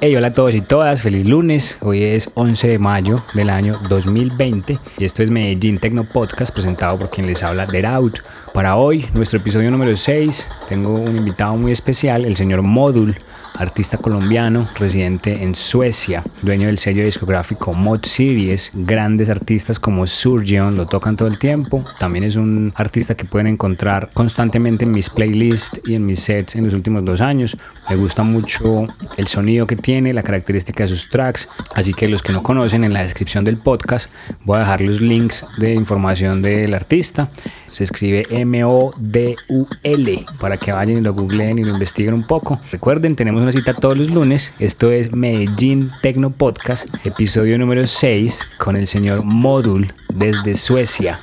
Hey, hola a todos y todas, feliz lunes. Hoy es 11 de mayo del año 2020 y esto es Medellín Tecno Podcast presentado por quien les habla Deraut. Para hoy, nuestro episodio número 6, tengo un invitado muy especial, el señor Modul artista colombiano residente en Suecia, dueño del sello discográfico Mod Series. Grandes artistas como Surgeon lo tocan todo el tiempo. También es un artista que pueden encontrar constantemente en mis playlists y en mis sets en los últimos dos años. Me gusta mucho el sonido que tiene, la característica de sus tracks. Así que los que no conocen, en la descripción del podcast voy a dejar los links de información del artista. Se escribe M-O-D-U-L para que vayan y lo googleen y lo investiguen un poco. Recuerden, tenemos una cita todos los lunes. Esto es Medellín Tecno Podcast, episodio número 6 con el señor Modul desde Suecia.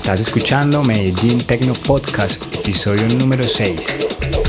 Estás escuchando Medellín Tecno Podcast, episodio número 6.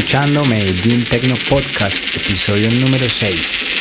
Escuchando Medellín Tecno Podcast, episodio número 6.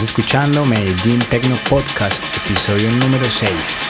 Estás escuchando Medellín Tecno Podcast, episodio número 6.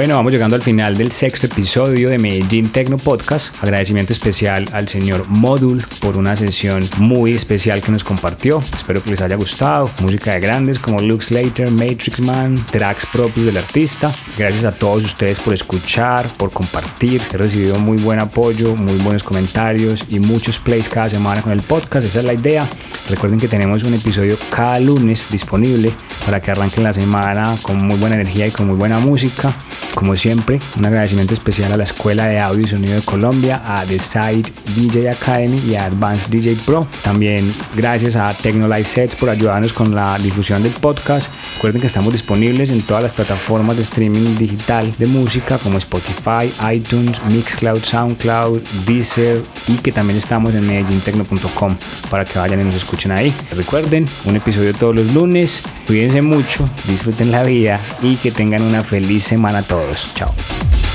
Bueno, vamos llegando al final del sexto episodio de Medellín Tecno Podcast. Agradecimiento especial al señor Modul por una sesión muy especial que nos compartió. Espero que les haya gustado. Música de grandes como Luke Slater, Matrix Man, tracks propios del artista. Gracias a todos ustedes por escuchar, por compartir. He recibido muy buen apoyo, muy buenos comentarios y muchos plays cada semana con el podcast. Esa es la idea. Recuerden que tenemos un episodio cada lunes disponible para que arranquen la semana con muy buena energía y con muy buena música. Como siempre, un agradecimiento especial a la Escuela de Audio y Sonido de Colombia, a The Side DJ Academy y a Advanced DJ Pro. También gracias a Tecnolife Sets por ayudarnos con la difusión del podcast. Recuerden que estamos disponibles en todas las plataformas de streaming digital de música como Spotify, iTunes, Mixcloud, Soundcloud, Deezer y que también estamos en medellintecno.com para que vayan y nos escuchen ahí. Recuerden, un episodio todos los lunes. Cuídense mucho, disfruten la vida y que tengan una feliz semana todos. Adiós. Chao.